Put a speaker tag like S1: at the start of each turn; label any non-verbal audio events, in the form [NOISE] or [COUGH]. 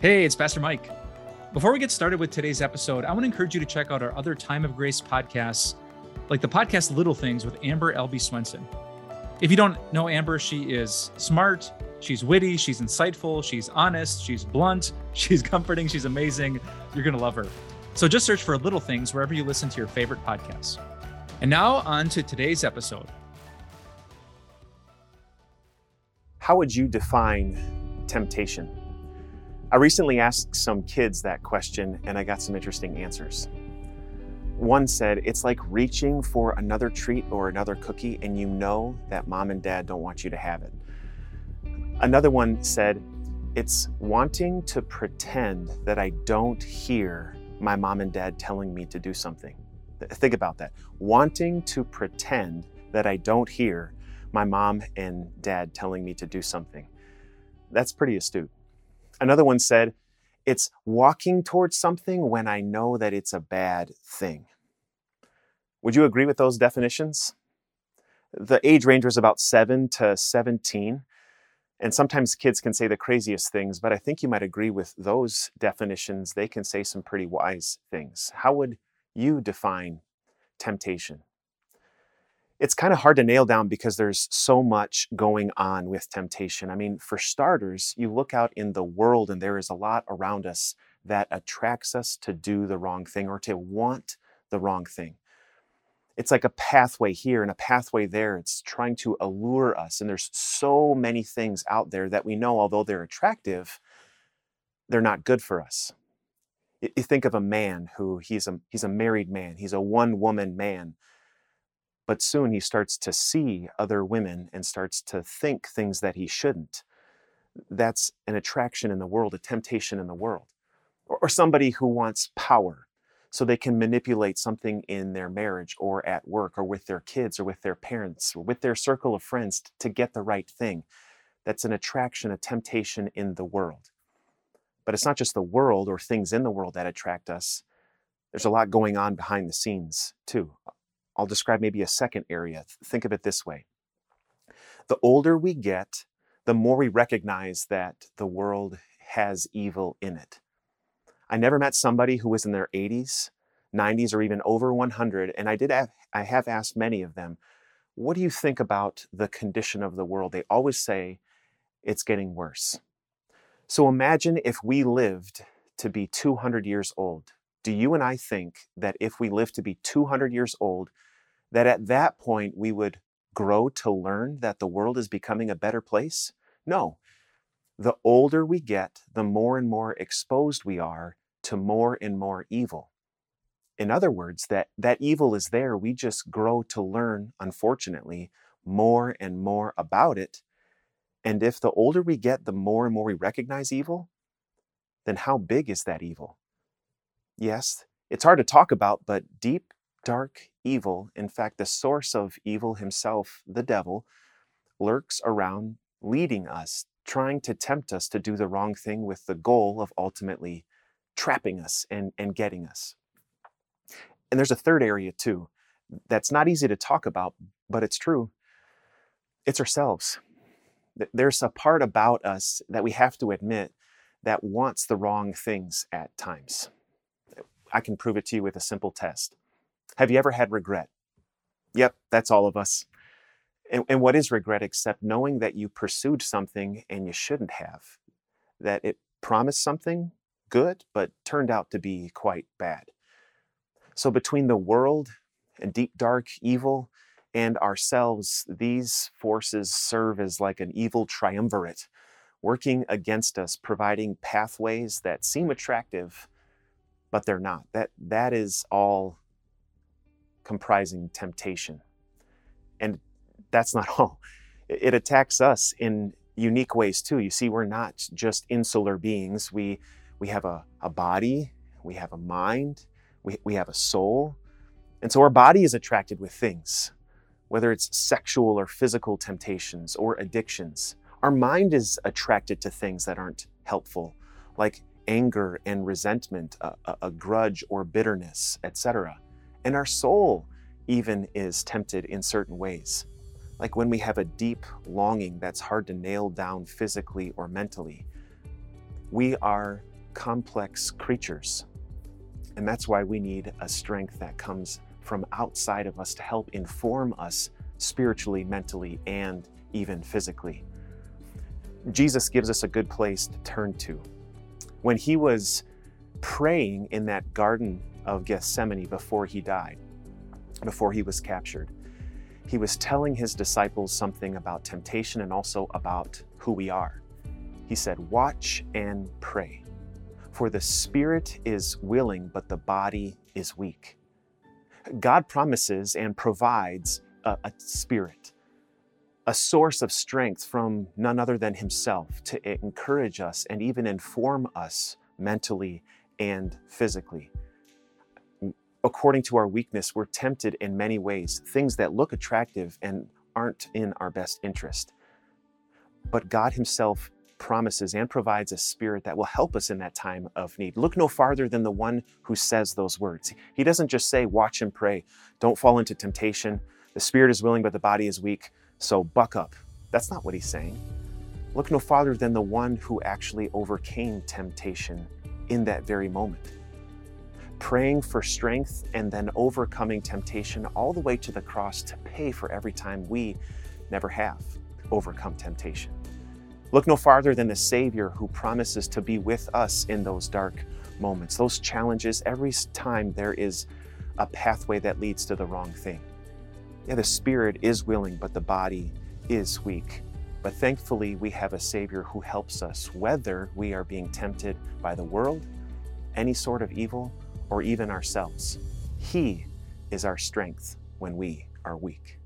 S1: Hey, it's Pastor Mike. Before we get started with today's episode, I want to encourage you to check out our other Time of Grace podcasts, like the podcast Little Things with Amber Albee Swenson. If you don't know Amber, she is smart, she's witty, she's insightful, she's honest, she's blunt, [LAUGHS] she's comforting, she's amazing. You're going to love her. So just search for Little Things wherever you listen to your favorite podcasts. And now on to today's episode.
S2: How would you define temptation? I recently asked some kids that question and I got some interesting answers. One said, It's like reaching for another treat or another cookie and you know that mom and dad don't want you to have it. Another one said, It's wanting to pretend that I don't hear my mom and dad telling me to do something. Think about that. Wanting to pretend that I don't hear my mom and dad telling me to do something. That's pretty astute. Another one said, It's walking towards something when I know that it's a bad thing. Would you agree with those definitions? The age range was about 7 to 17. And sometimes kids can say the craziest things, but I think you might agree with those definitions. They can say some pretty wise things. How would you define temptation? It's kind of hard to nail down because there's so much going on with temptation. I mean, for starters, you look out in the world and there is a lot around us that attracts us to do the wrong thing or to want the wrong thing. It's like a pathway here and a pathway there. It's trying to allure us. And there's so many things out there that we know, although they're attractive, they're not good for us. You think of a man who he's a, he's a married man, he's a one woman man but soon he starts to see other women and starts to think things that he shouldn't. That's an attraction in the world, a temptation in the world. Or, somebody who wants power so they can manipulate something in their marriage or at work or with their kids or with their parents or with their circle of friends to get the right thing. That's an attraction, a temptation in the world. But it's not just the world or things in the world that attract us. There's a lot going on behind the scenes too. I'll describe maybe a second area. Think of it this way the older we get, the more we recognize that the world has evil in it. I never met somebody who was in their 80s, 90s, or even over 100, and I did have, I have asked many of them, what do you think about the condition of the world? They always say it's getting worse. So imagine if we lived to be 200 years old. Do you and I think that if we live to be 200 years old, that at that point we would grow to learn that the world is becoming a better place? No. The older we get, the more and more exposed we are to more and more evil. In other words, that, that evil is there. We just grow to learn, unfortunately, more and more about it. And if the older we get, the more and more we recognize evil, then how big is that evil? Yes, it's hard to talk about, but deep dark evil, in fact, the source of evil himself, the devil, lurks around leading us, trying to tempt us to do the wrong thing with the goal of ultimately trapping us and, and getting us. And there's a third area too that's not easy to talk about, but it's true. It's ourselves. There's a part about us that we have to admit that wants the wrong things at times. I can prove it to you with a simple test. Have you ever had regret? Yep, that's all of us. And, and, what is regret except knowing that you pursued something and you shouldn't have? That it promised something good, but turned out to be quite bad. So, between the world and deep, dark evil and ourselves, these forces serve as like an evil triumvirate, working against us, providing pathways that seem attractive, but they're not. That, that is all comprising temptation. And that's not [LAUGHS] all. It attacks us in unique ways too. You see, we're not just insular beings. We, we have a, a body, we have a mind, we, we have a soul. And so our body is attracted with things, whether it's sexual or physical temptations or addictions. Our mind is attracted to things that aren't helpful, like anger and resentment, a, a, a grudge or bitterness, etc. And our soul even is tempted in certain ways. Like when we have a deep longing that's hard to nail down physically or mentally. We are complex creatures. And that's why we need a strength that comes from outside of us to help inform us spiritually, mentally, and even physically. Jesus gives us a good place to turn to. When he was praying in that Garden of Gethsemane before he died, before he was captured, he was telling his disciples something about temptation and also about who we are. He said, Watch and pray, for the spirit is willing, but the body is weak. God promises and provides a, a spirit, a source of strength from none other than Himself to encourage us and even inform us mentally and physically. According to our weakness, we're tempted in many ways, things that look attractive and aren't in our best interest. But God Himself promises and provides a spirit that will help us in that time of need. Look no farther than the one who says those words. He doesn't just say, Watch and pray, don't fall into temptation. The spirit is willing, but the body is weak, so buck up. That's not what he's saying. Look no farther than the one who actually overcame temptation in that very moment. Praying for strength and then overcoming temptation all the way to the cross to pay for every time we never have overcome temptation. Look no farther than the Savior who promises to be with us in those dark moments, those challenges. Every time there is a pathway that leads to the wrong thing. Yeah, the spirit is willing, but the body is weak. But thankfully, we have a Savior who helps us, whether we are being tempted by the world, any sort of evil, or even ourselves. He is our strength when we are weak.